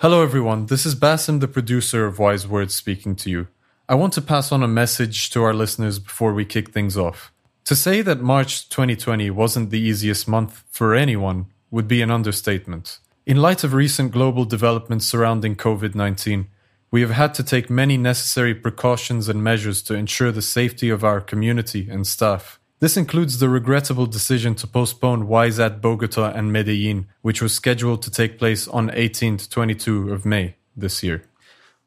Hello, everyone. This is Basim, the producer of Wise Words, speaking to you. I want to pass on a message to our listeners before we kick things off. To say that March 2020 wasn't the easiest month for anyone would be an understatement. In light of recent global developments surrounding COVID 19, we have had to take many necessary precautions and measures to ensure the safety of our community and staff. This includes the regrettable decision to postpone Wise at Bogota and Medellin, which was scheduled to take place on 18 to 22 of May this year.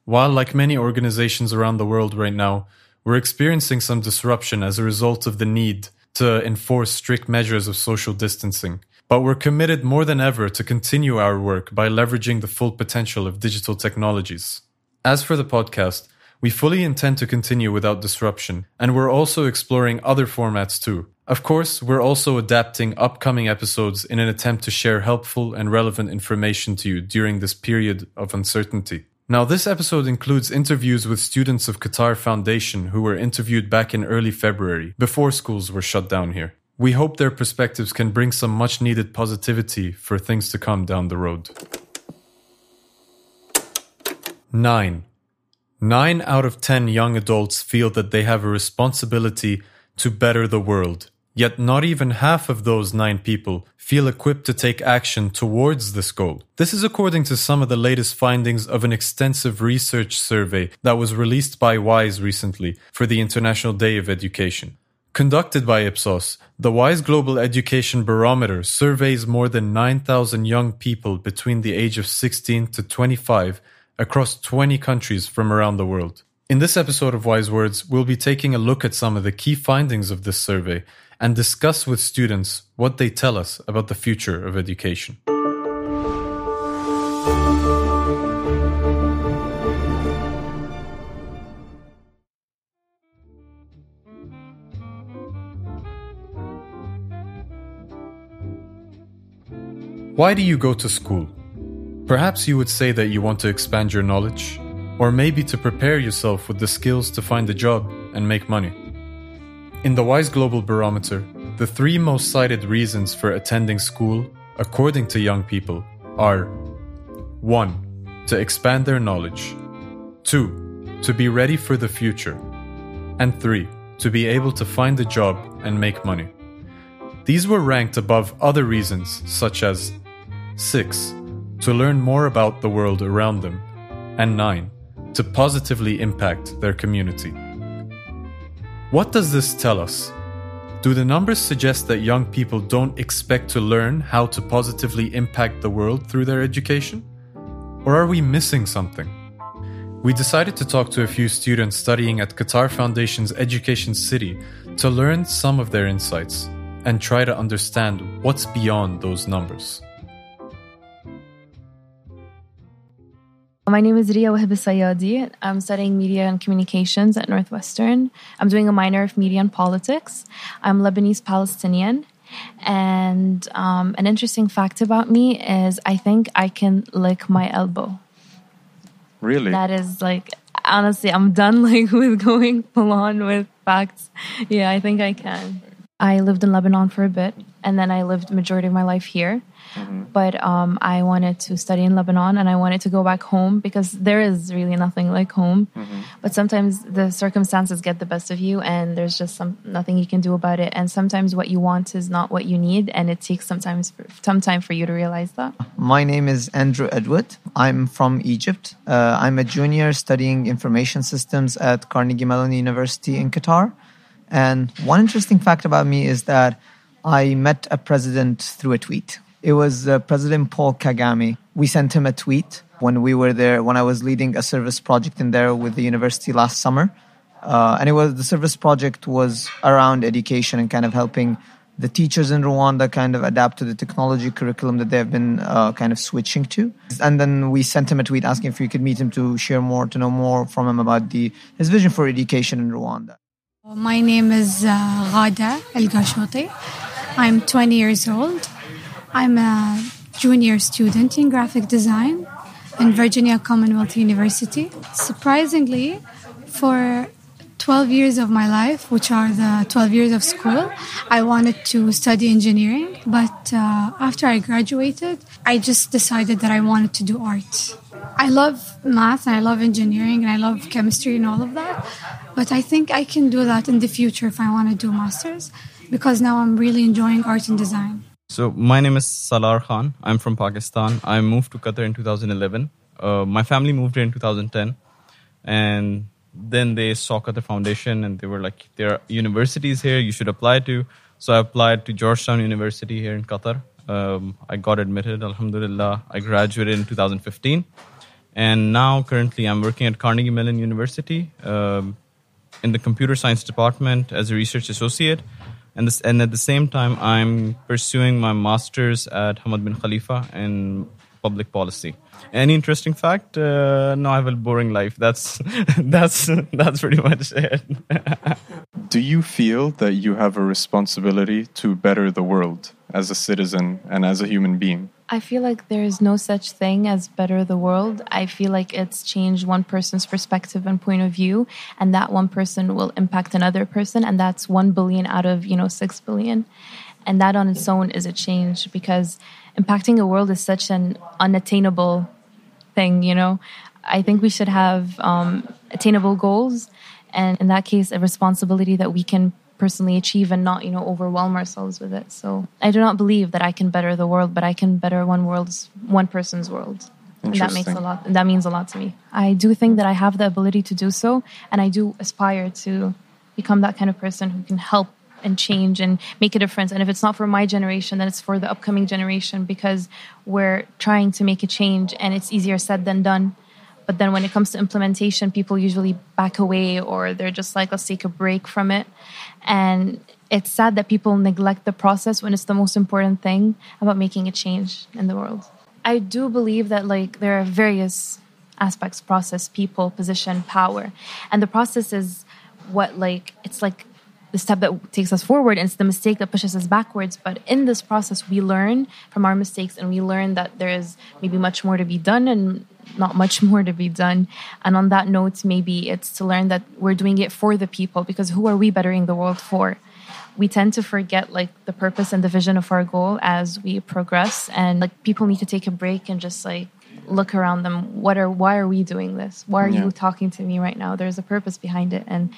While, like many organizations around the world right now, we're experiencing some disruption as a result of the need to enforce strict measures of social distancing. But we're committed more than ever to continue our work by leveraging the full potential of digital technologies. As for the podcast, we fully intend to continue without disruption, and we're also exploring other formats too. Of course, we're also adapting upcoming episodes in an attempt to share helpful and relevant information to you during this period of uncertainty. Now, this episode includes interviews with students of Qatar Foundation who were interviewed back in early February, before schools were shut down here. We hope their perspectives can bring some much needed positivity for things to come down the road. 9. Nine out of ten young adults feel that they have a responsibility to better the world. Yet not even half of those nine people feel equipped to take action towards this goal. This is according to some of the latest findings of an extensive research survey that was released by WISE recently for the International Day of Education. Conducted by Ipsos, the WISE Global Education Barometer surveys more than 9,000 young people between the age of 16 to 25 across 20 countries from around the world. In this episode of Wise Words, we'll be taking a look at some of the key findings of this survey and discuss with students what they tell us about the future of education. Why do you go to school? Perhaps you would say that you want to expand your knowledge, or maybe to prepare yourself with the skills to find a job and make money. In the WISE Global Barometer, the three most cited reasons for attending school, according to young people, are 1. To expand their knowledge, 2. To be ready for the future, and 3. To be able to find a job and make money. These were ranked above other reasons such as 6 to learn more about the world around them, and 9. To positively impact their community. What does this tell us? Do the numbers suggest that young people don't expect to learn how to positively impact the world through their education? Or are we missing something? We decided to talk to a few students studying at Qatar Foundation's Education City to learn some of their insights and try to understand what's beyond those numbers. My name is Ria Wahib Sayadi. I'm studying media and communications at Northwestern. I'm doing a minor of media and politics. I'm Lebanese Palestinian. And um, an interesting fact about me is I think I can lick my elbow. Really? That is like, honestly, I'm done like with going full on with facts. Yeah, I think I can. I lived in Lebanon for a bit and then I lived majority of my life here. Mm-hmm. But um, I wanted to study in Lebanon and I wanted to go back home because there is really nothing like home. Mm-hmm. But sometimes the circumstances get the best of you and there's just some nothing you can do about it. And sometimes what you want is not what you need, and it takes sometimes some time for you to realize that. My name is Andrew Edward. I'm from Egypt. Uh, I'm a junior studying information systems at Carnegie Mellon University in Qatar. And one interesting fact about me is that I met a president through a tweet. It was uh, President Paul Kagame. We sent him a tweet when we were there, when I was leading a service project in there with the university last summer. Uh, and it was the service project was around education and kind of helping the teachers in Rwanda kind of adapt to the technology curriculum that they have been uh, kind of switching to. And then we sent him a tweet asking if we could meet him to share more, to know more from him about the his vision for education in Rwanda. My name is uh, Ghada El Gashoti. I'm 20 years old. I'm a junior student in graphic design in Virginia Commonwealth University. Surprisingly, for 12 years of my life, which are the 12 years of school, I wanted to study engineering. But uh, after I graduated, I just decided that I wanted to do art. I love math and I love engineering and I love chemistry and all of that. But I think I can do that in the future if I want to do masters because now I'm really enjoying art and design. So my name is Salar Khan. I'm from Pakistan. I moved to Qatar in 2011. Uh, my family moved here in 2010, and then they saw Qatar Foundation and they were like, "There are universities here you should apply to." So I applied to Georgetown University here in Qatar. Um, I got admitted, Alhamdulillah. I graduated in 2015, and now currently I'm working at Carnegie Mellon University um, in the computer science department as a research associate. And this, and at the same time i'm pursuing my masters at hamad bin khalifa in public policy. Any interesting fact? Uh, no i have a boring life. That's that's that's pretty much it. Do you feel that you have a responsibility to better the world as a citizen and as a human being I feel like there is no such thing as better the world. I feel like it's changed one person's perspective and point of view, and that one person will impact another person, and that's one billion out of you know six billion, and that on its own is a change because impacting a world is such an unattainable thing. You know, I think we should have um, attainable goals, and in that case, a responsibility that we can personally achieve and not you know overwhelm ourselves with it. So i do not believe that i can better the world but i can better one world's one person's world. And that makes a lot that means a lot to me. I do think that i have the ability to do so and i do aspire to become that kind of person who can help and change and make a difference. And if it's not for my generation then it's for the upcoming generation because we're trying to make a change and it's easier said than done but then when it comes to implementation, people usually back away or they're just like, let's take a break from it. And it's sad that people neglect the process when it's the most important thing about making a change in the world. I do believe that like there are various aspects process, people, position, power. And the process is what like it's like the step that takes us forward and it's the mistake that pushes us backwards but in this process we learn from our mistakes and we learn that there is maybe much more to be done and not much more to be done. And on that note, maybe it's to learn that we're doing it for the people because who are we bettering the world for? We tend to forget like the purpose and the vision of our goal as we progress, and like people need to take a break and just like look around them. What are why are we doing this? Why are yeah. you talking to me right now? There's a purpose behind it, and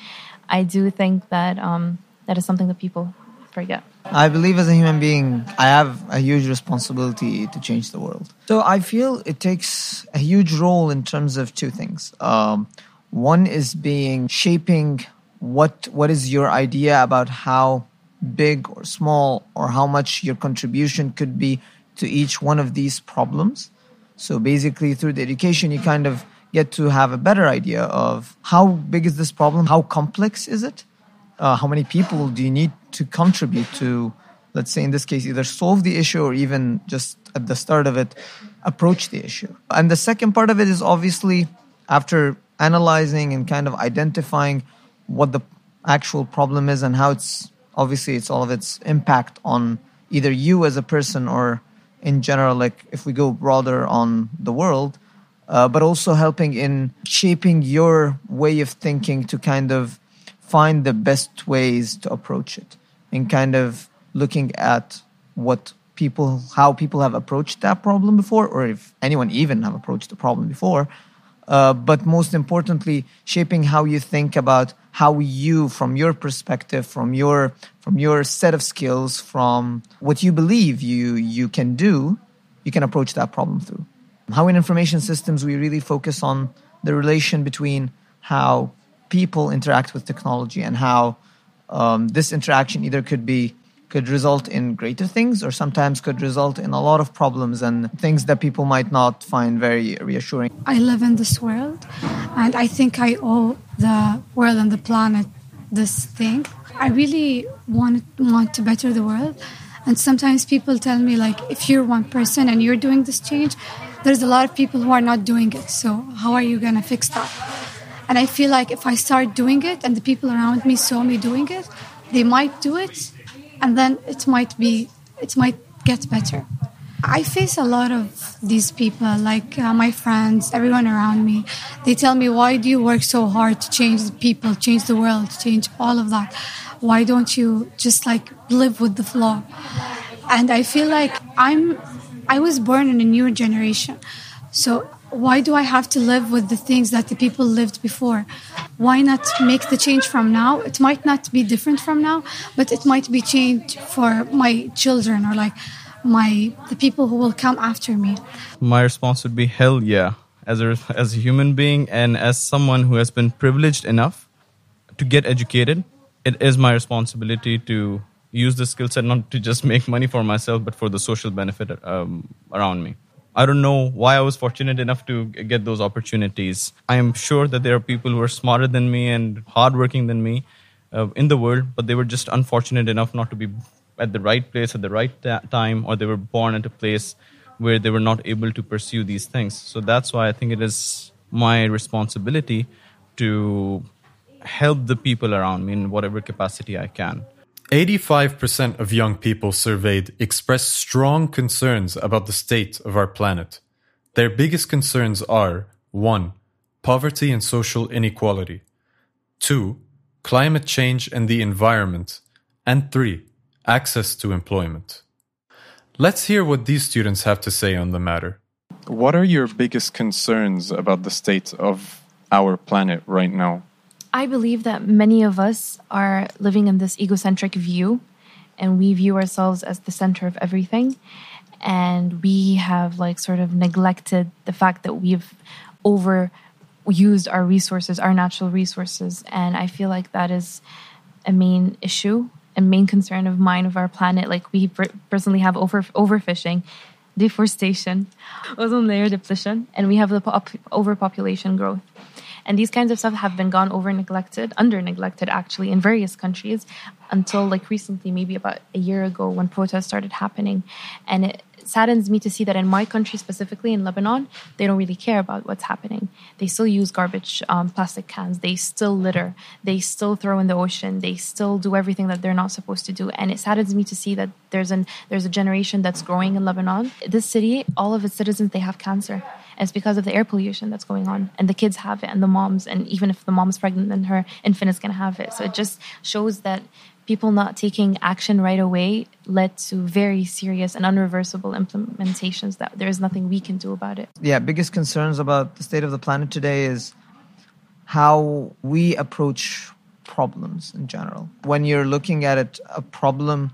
I do think that um, that is something that people forget. I believe as a human being, I have a huge responsibility to change the world. So I feel it takes a huge role in terms of two things. Um, one is being shaping what what is your idea about how big or small or how much your contribution could be to each one of these problems. So basically, through the education, you kind of get to have a better idea of how big is this problem, how complex is it, uh, how many people do you need to contribute to let's say in this case either solve the issue or even just at the start of it approach the issue? And the second part of it is obviously after analyzing and kind of identifying what the actual problem is and how it's obviously it's all of its impact on either you as a person or in general like if we go broader on the world uh, but also helping in shaping your way of thinking to kind of find the best ways to approach it and kind of looking at what people how people have approached that problem before or if anyone even have approached the problem before. Uh, but most importantly shaping how you think about how you from your perspective from your from your set of skills from what you believe you you can do you can approach that problem through how in information systems we really focus on the relation between how people interact with technology and how um, this interaction either could be could result in greater things or sometimes could result in a lot of problems and things that people might not find very reassuring. I live in this world and I think I owe the world and the planet this thing. I really want want to better the world and sometimes people tell me like if you're one person and you're doing this change there's a lot of people who are not doing it so how are you going to fix that and I feel like if I start doing it and the people around me saw me doing it, they might do it and then it might be, it might get better. I face a lot of these people, like uh, my friends, everyone around me. They tell me, why do you work so hard to change the people, change the world, change all of that? Why don't you just like live with the flow? And I feel like I'm, I was born in a new generation. So why do I have to live with the things that the people lived before? Why not make the change from now? It might not be different from now, but it might be changed for my children or like my the people who will come after me. My response would be hell yeah. As a as a human being and as someone who has been privileged enough to get educated, it is my responsibility to use the skill set not to just make money for myself, but for the social benefit um, around me. I don't know why I was fortunate enough to get those opportunities. I am sure that there are people who are smarter than me and hardworking than me uh, in the world, but they were just unfortunate enough not to be at the right place at the right ta- time, or they were born at a place where they were not able to pursue these things. So that's why I think it is my responsibility to help the people around me in whatever capacity I can. 85% of young people surveyed expressed strong concerns about the state of our planet. Their biggest concerns are 1. Poverty and social inequality, 2. Climate change and the environment, and 3. Access to employment. Let's hear what these students have to say on the matter. What are your biggest concerns about the state of our planet right now? I believe that many of us are living in this egocentric view and we view ourselves as the center of everything. And we have like sort of neglected the fact that we've overused our resources, our natural resources. And I feel like that is a main issue, a main concern of mine of our planet. Like we personally have over overfishing, deforestation, ozone layer depletion, and we have the pop- overpopulation growth. And these kinds of stuff have been gone over neglected, under neglected actually in various countries until like recently, maybe about a year ago when protests started happening. And it saddens me to see that in my country, specifically in Lebanon, they don't really care about what's happening. They still use garbage, um, plastic cans. They still litter. They still throw in the ocean. They still do everything that they're not supposed to do. And it saddens me to see that there's an there's a generation that's growing in Lebanon. This city, all of its citizens, they have cancer. And it's because of the air pollution that's going on. And the kids have it, and the moms, and even if the mom's pregnant, then her infant is going to have it. So it just shows that people not taking action right away led to very serious and unreversible implementations that there is nothing we can do about it. Yeah, biggest concerns about the state of the planet today is how we approach problems in general. When you're looking at it, a problem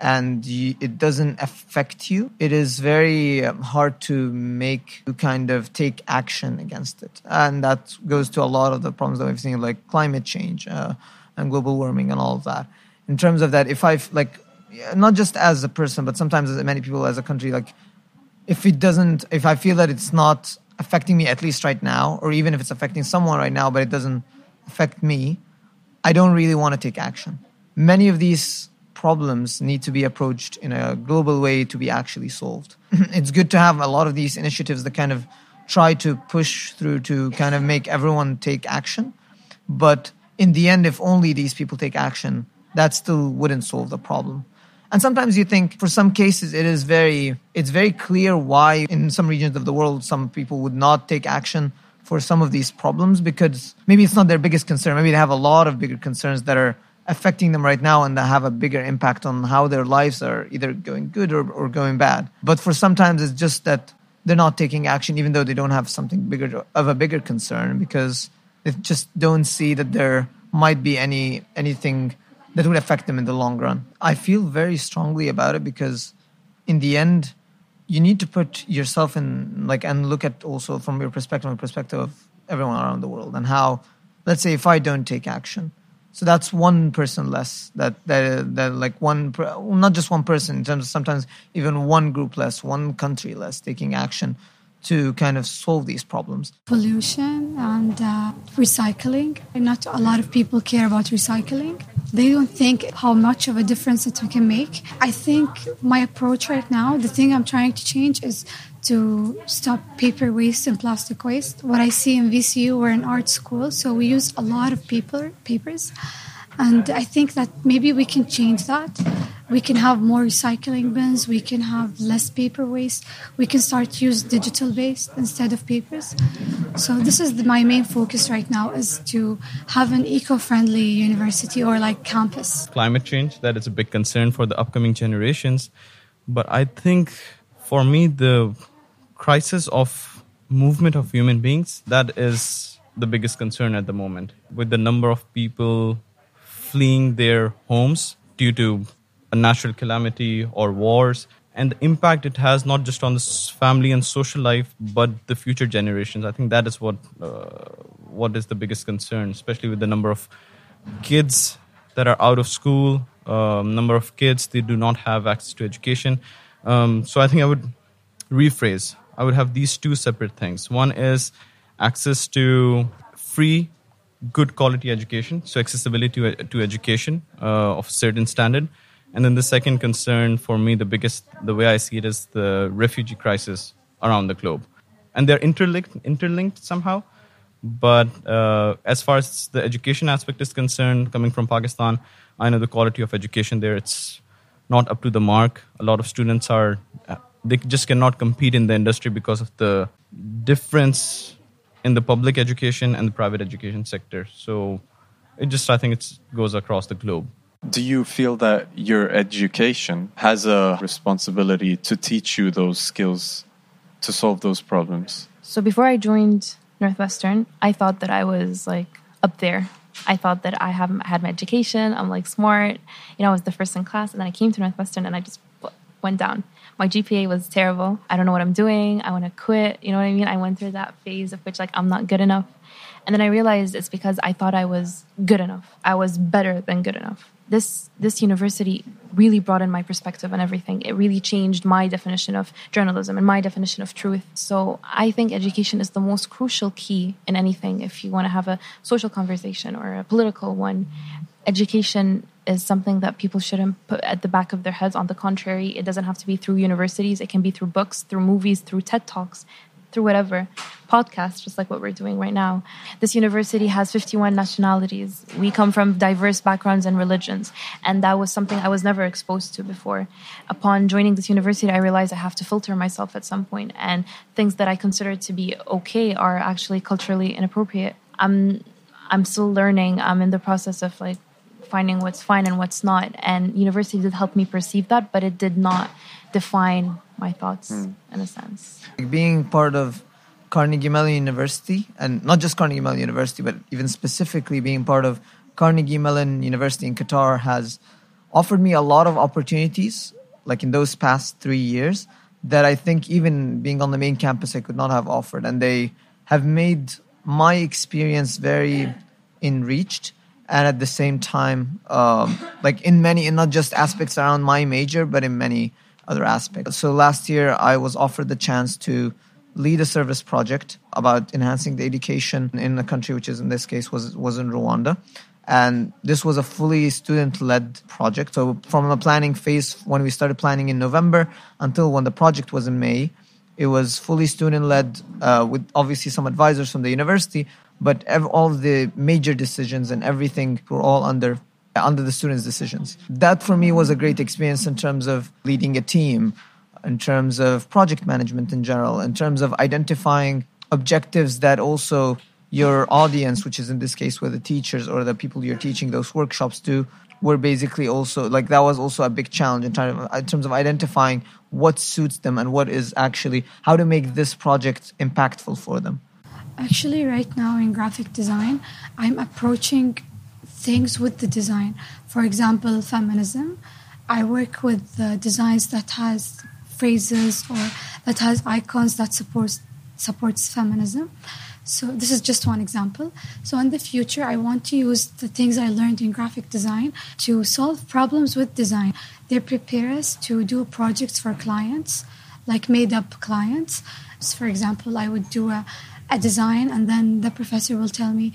and you, it doesn't affect you, it is very um, hard to make to kind of take action against it. And that goes to a lot of the problems that we've seen, like climate change uh, and global warming and all of that. In terms of that, if I like, not just as a person, but sometimes as many people as a country, like, if it doesn't, if I feel that it's not affecting me at least right now, or even if it's affecting someone right now, but it doesn't affect me, I don't really want to take action. Many of these problems need to be approached in a global way to be actually solved. it's good to have a lot of these initiatives that kind of try to push through to kind of make everyone take action. But in the end, if only these people take action, that still wouldn't solve the problem. And sometimes you think for some cases it is very it's very clear why in some regions of the world some people would not take action for some of these problems because maybe it's not their biggest concern. Maybe they have a lot of bigger concerns that are affecting them right now and that have a bigger impact on how their lives are either going good or, or going bad. But for sometimes it's just that they're not taking action even though they don't have something bigger of a bigger concern because they just don't see that there might be any anything that would affect them in the long run. I feel very strongly about it because in the end you need to put yourself in like and look at also from your perspective and perspective of everyone around the world and how let's say if I don't take action so that's one person less. That that that like one, not just one person. In terms of sometimes even one group less, one country less taking action to kind of solve these problems. Pollution and uh, recycling. Not a lot of people care about recycling. They don't think how much of a difference it can make. I think my approach right now, the thing I'm trying to change is to stop paper waste and plastic waste. What I see in VCU, we're an art school, so we use a lot of paper papers, and I think that maybe we can change that. We can have more recycling bins. We can have less paper waste. We can start use digital waste instead of papers. So this is the, my main focus right now is to have an eco-friendly university or like campus. Climate change that is a big concern for the upcoming generations, but I think for me the crisis of movement of human beings, that is the biggest concern at the moment. With the number of people fleeing their homes due to a natural calamity or wars, and the impact it has not just on the family and social life, but the future generations. I think that is what uh, what is the biggest concern, especially with the number of kids that are out of school, um, number of kids they do not have access to education. Um, so I think I would rephrase. I would have these two separate things. One is access to free, good quality education, so accessibility to, education uh, of certain standard. And then the second concern for me, the biggest, the way I see it, is the refugee crisis around the globe, and they're interlinked, interlinked somehow. But uh, as far as the education aspect is concerned, coming from Pakistan, I know the quality of education there it's not up to the mark. A lot of students are they just cannot compete in the industry because of the difference in the public education and the private education sector. So it just I think it goes across the globe. Do you feel that your education has a responsibility to teach you those skills to solve those problems? So before I joined Northwestern, I thought that I was like up there. I thought that I have had my education. I'm like smart. You know, I was the first in class, and then I came to Northwestern and I just went down. My GPA was terrible. I don't know what I'm doing. I want to quit. You know what I mean? I went through that phase of which like I'm not good enough. And then I realized it's because I thought I was good enough. I was better than good enough this this university really broadened my perspective on everything. It really changed my definition of journalism and my definition of truth. So I think education is the most crucial key in anything. If you want to have a social conversation or a political one, education is something that people shouldn't put at the back of their heads. On the contrary, it doesn't have to be through universities. It can be through books, through movies, through TED Talks through whatever podcast, just like what we're doing right now. This university has 51 nationalities. We come from diverse backgrounds and religions, and that was something I was never exposed to before. Upon joining this university, I realized I have to filter myself at some point, and things that I consider to be okay are actually culturally inappropriate. I'm I'm still learning. I'm in the process of like finding what's fine and what's not, and university did help me perceive that, but it did not define my thoughts mm. in a sense. Being part of Carnegie Mellon University, and not just Carnegie Mellon University, but even specifically being part of Carnegie Mellon University in Qatar has offered me a lot of opportunities, like in those past three years, that I think even being on the main campus I could not have offered. And they have made my experience very enriched and at the same time, um, like in many, and not just aspects around my major, but in many other aspects. So last year, I was offered the chance to lead a service project about enhancing the education in a country, which is in this case was was in Rwanda. And this was a fully student-led project. So from a planning phase, when we started planning in November until when the project was in May, it was fully student-led uh, with obviously some advisors from the university, but ev- all the major decisions and everything were all under under the students' decisions. That for me was a great experience in terms of leading a team, in terms of project management in general, in terms of identifying objectives that also your audience, which is in this case where the teachers or the people you're teaching those workshops to, were basically also like that was also a big challenge in in terms of identifying what suits them and what is actually how to make this project impactful for them. Actually, right now in graphic design, I'm approaching things with the design. For example, feminism. I work with uh, designs that has phrases or that has icons that supports supports feminism. So this is just one example. So in the future, I want to use the things I learned in graphic design to solve problems with design. They prepare us to do projects for clients, like made up clients. So for example, I would do a, a design and then the professor will tell me,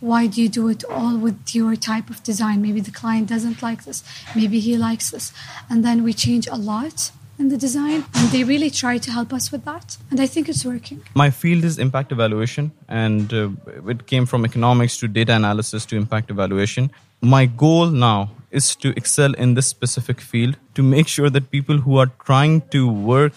why do you do it all with your type of design? Maybe the client doesn't like this, maybe he likes this. And then we change a lot in the design and they really try to help us with that and i think it's working my field is impact evaluation and uh, it came from economics to data analysis to impact evaluation my goal now is to excel in this specific field to make sure that people who are trying to work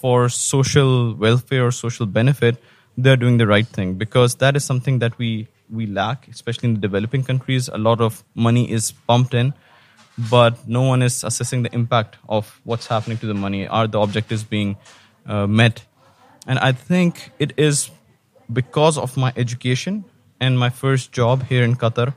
for social welfare or social benefit they're doing the right thing because that is something that we we lack, especially in the developing countries. A lot of money is pumped in, but no one is assessing the impact of what's happening to the money. Are the objectives being uh, met? And I think it is because of my education and my first job here in Qatar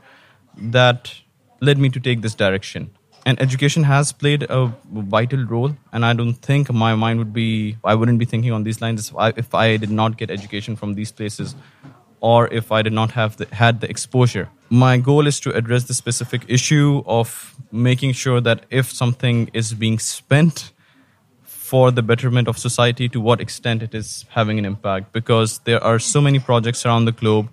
that led me to take this direction. And education has played a vital role. And I don't think my mind would be, I wouldn't be thinking on these lines if I, if I did not get education from these places or if I did not have the, had the exposure. My goal is to address the specific issue of making sure that if something is being spent for the betterment of society, to what extent it is having an impact. Because there are so many projects around the globe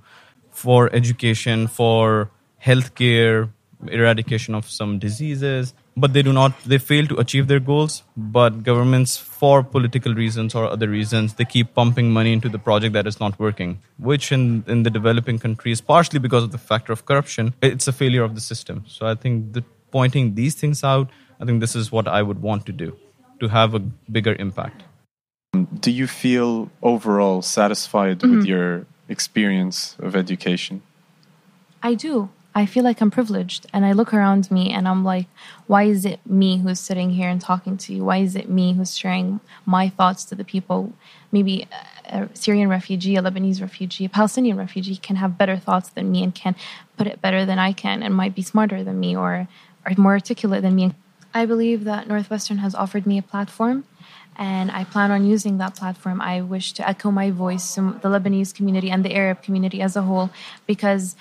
for education, for healthcare, eradication of some diseases, but they do not, they fail to achieve their goals. But governments, for political reasons or other reasons, they keep pumping money into the project that is not working, which in, in the developing countries, partially because of the factor of corruption, it's a failure of the system. So I think the, pointing these things out, I think this is what I would want to do to have a bigger impact. Do you feel overall satisfied Mm-hmm. with your experience of education? I do. I feel like I'm privileged and I look around me and I'm like, why is it me who's sitting here and talking to you? Why is it me who's sharing my thoughts to the people? Maybe a Syrian refugee, a Lebanese refugee, a Palestinian refugee can have better thoughts than me and can put it better than I can and might be smarter than me or, or more articulate than me. I believe that Northwestern has offered me a platform and I plan on using that platform. I wish to echo my voice to the Lebanese community and the Arab community as a whole because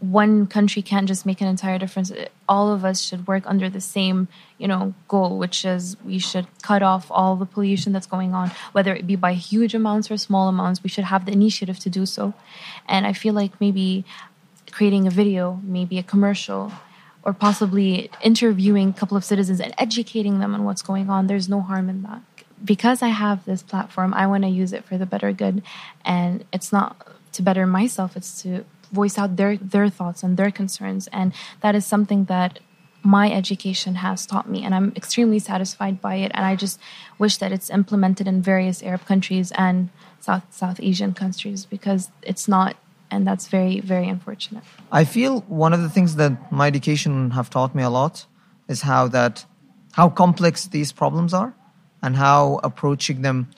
one country can't just make an entire difference. All of us should work under the same, you know, goal, which is we should cut off all the pollution that's going on, whether it be by huge amounts or small amounts. We should have the initiative to do so. And I feel like maybe creating a video, maybe a commercial, or possibly interviewing a couple of citizens and educating them on what's going on, there's no harm in that. Because I have this platform, I want to use it for the better good. And it's not to better myself, it's to voice out their, their thoughts and their concerns. And that is something that my education has taught me. And I'm extremely satisfied by it. And I just wish that it's implemented in various Arab countries and South, South Asian countries because it's not. And that's very, very unfortunate. I feel one of the things that my education have taught me a lot is how that how complex these problems are and how approaching them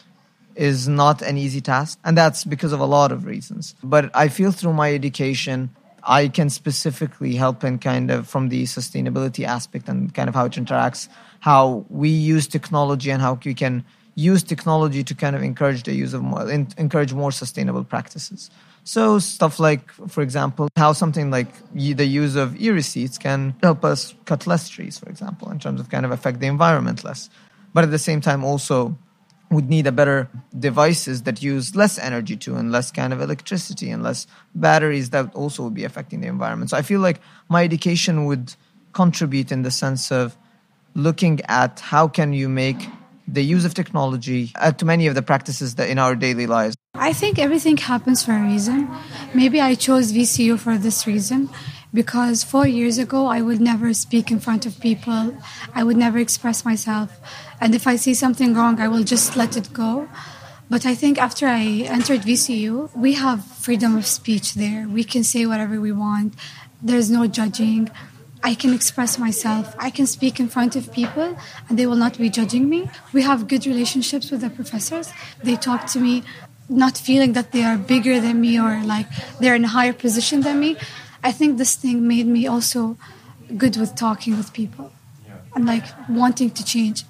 is not an easy task and that's because of a lot of reasons but i feel through my education i can specifically help in kind of from the sustainability aspect and kind of how it interacts how we use technology and how we can use technology to kind of encourage the use of more encourage more sustainable practices so stuff like, for example, how something like the use of e-receipts can help us cut less trees, for example, in terms of kind of affect the environment less. But at the same time, also would need a better devices that use less energy too and less kind of electricity and less batteries that also would be affecting the environment. So I feel like my education would contribute in the sense of looking at how can you make the use of technology to many of the practices that in our daily lives. I think everything happens for a reason. Maybe I chose VCU for this reason because four years ago I would never speak in front of people, I would never express myself. And if I see something wrong, I will just let it go. But I think after I entered VCU, we have freedom of speech there. We can say whatever we want, there's no judging. I can express myself. I can speak in front of people and they will not be judging me. We have good relationships with the professors. They talk to me not feeling that they are bigger than me or like they're in a higher position than me. I think this thing made me also good with talking with people and like wanting to change.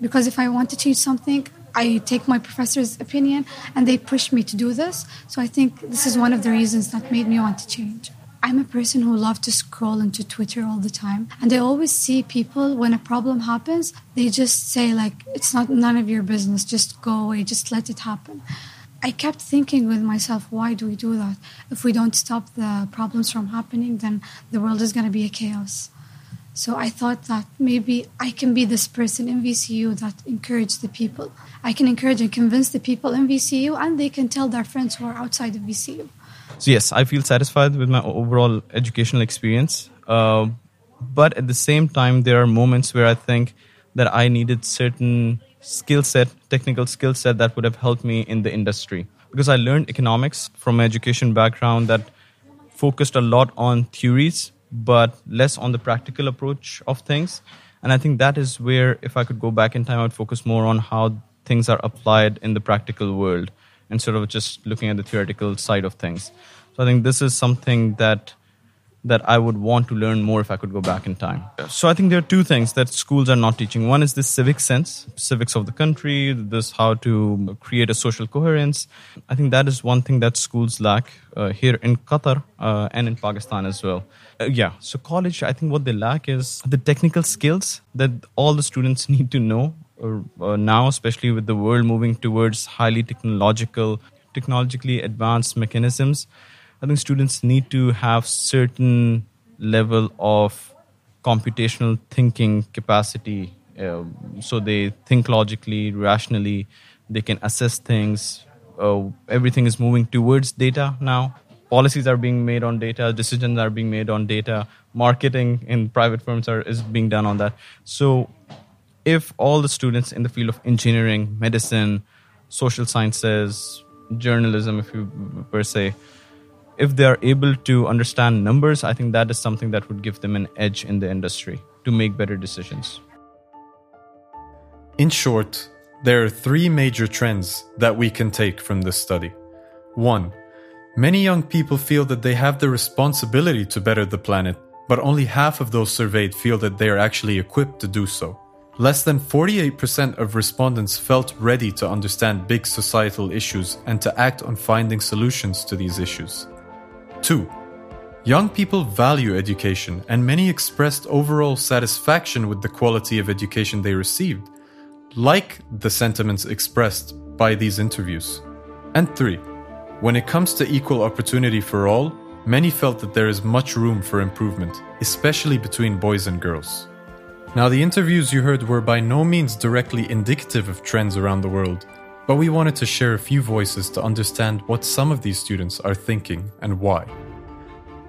Because if I want to change something, I take my professor's opinion and they push me to do this. So I think this is one of the reasons that made me want to change. I'm a person who loves to scroll into Twitter all the time. And I always see people when a problem happens, they just say like it's not none of your business, just go away, just let it happen. I kept thinking with myself, why do we do that? If we don't stop the problems from happening, then the world is going to be a chaos. So I thought that maybe I can be this person in VCU that encourage the people. I can encourage and convince the people in VCU, and they can tell their friends who are outside of VCU. So yes, I feel satisfied with my overall educational experience. Uh, but at the same time, there are moments where I think that I needed certain skill set, technical skill set that would have helped me in the industry. Because I learned economics from my education background that focused a lot on theories, but less on the practical approach of things. And I think that is where, if I could go back in time, I would focus more on how things are applied in the practical world instead of just looking at the theoretical side of things. So I think this is something that that I would want to learn more if I could go back in time. So I think there are two things that schools are not teaching. One is this civic sense, civics of the country, this how to create a social coherence. I think that is one thing that schools lack uh, here in Qatar uh, and in Pakistan as well. Uh, yeah, so college, I think what they lack is the technical skills that all the students need to know uh, now, especially with the world moving towards highly technological, technologically advanced mechanisms I think students need to have certain level of computational thinking capacity. Uh, so they think logically, rationally, they can assess things. Uh, everything is moving towards data now. Policies are being made on data, decisions are being made on data, marketing in private firms are, is being done on that. So if all the students in the field of engineering, medicine, social sciences, journalism, if you per se, if they are able to understand numbers, I think that is something that would give them an edge in the industry to make better decisions. In short, there are three major trends that we can take from this study. One, many young people feel that they have the responsibility to better the planet, but only half of those surveyed feel that they are actually equipped to do so. Less than 48% of respondents felt ready to understand big societal issues and to act on finding solutions to these issues. 2. Young people value education, and many expressed overall satisfaction with the quality of education they received, like the sentiments expressed by these interviews. And 3. When it comes to equal opportunity for all, many felt that there is much room for improvement, especially between boys and girls. Now, the interviews you heard were by no means directly indicative of trends around the world, but we wanted to share a few voices to understand what some of these students are thinking and why.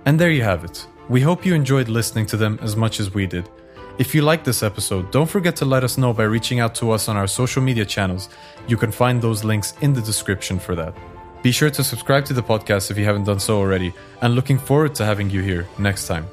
And there you have it. We hope you enjoyed listening to them as much as we did. If you liked this episode, don't forget to let us know by reaching out to us on our social media channels. You can find those links in the description for that. Be sure to subscribe to the podcast if you haven't done so already, and looking forward to having you here next time.